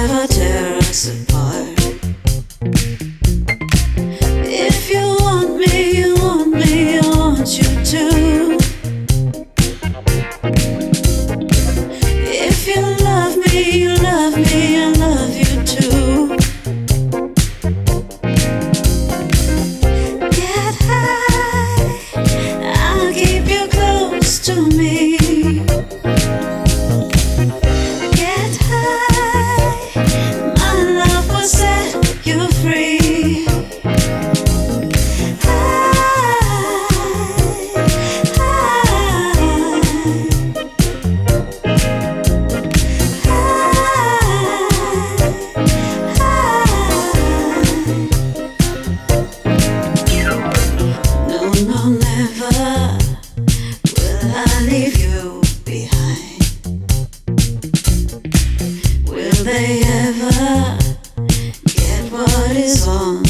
never tear us apart. If you want me, you want me, I want you to. If you love me, you love me. They ever get what is on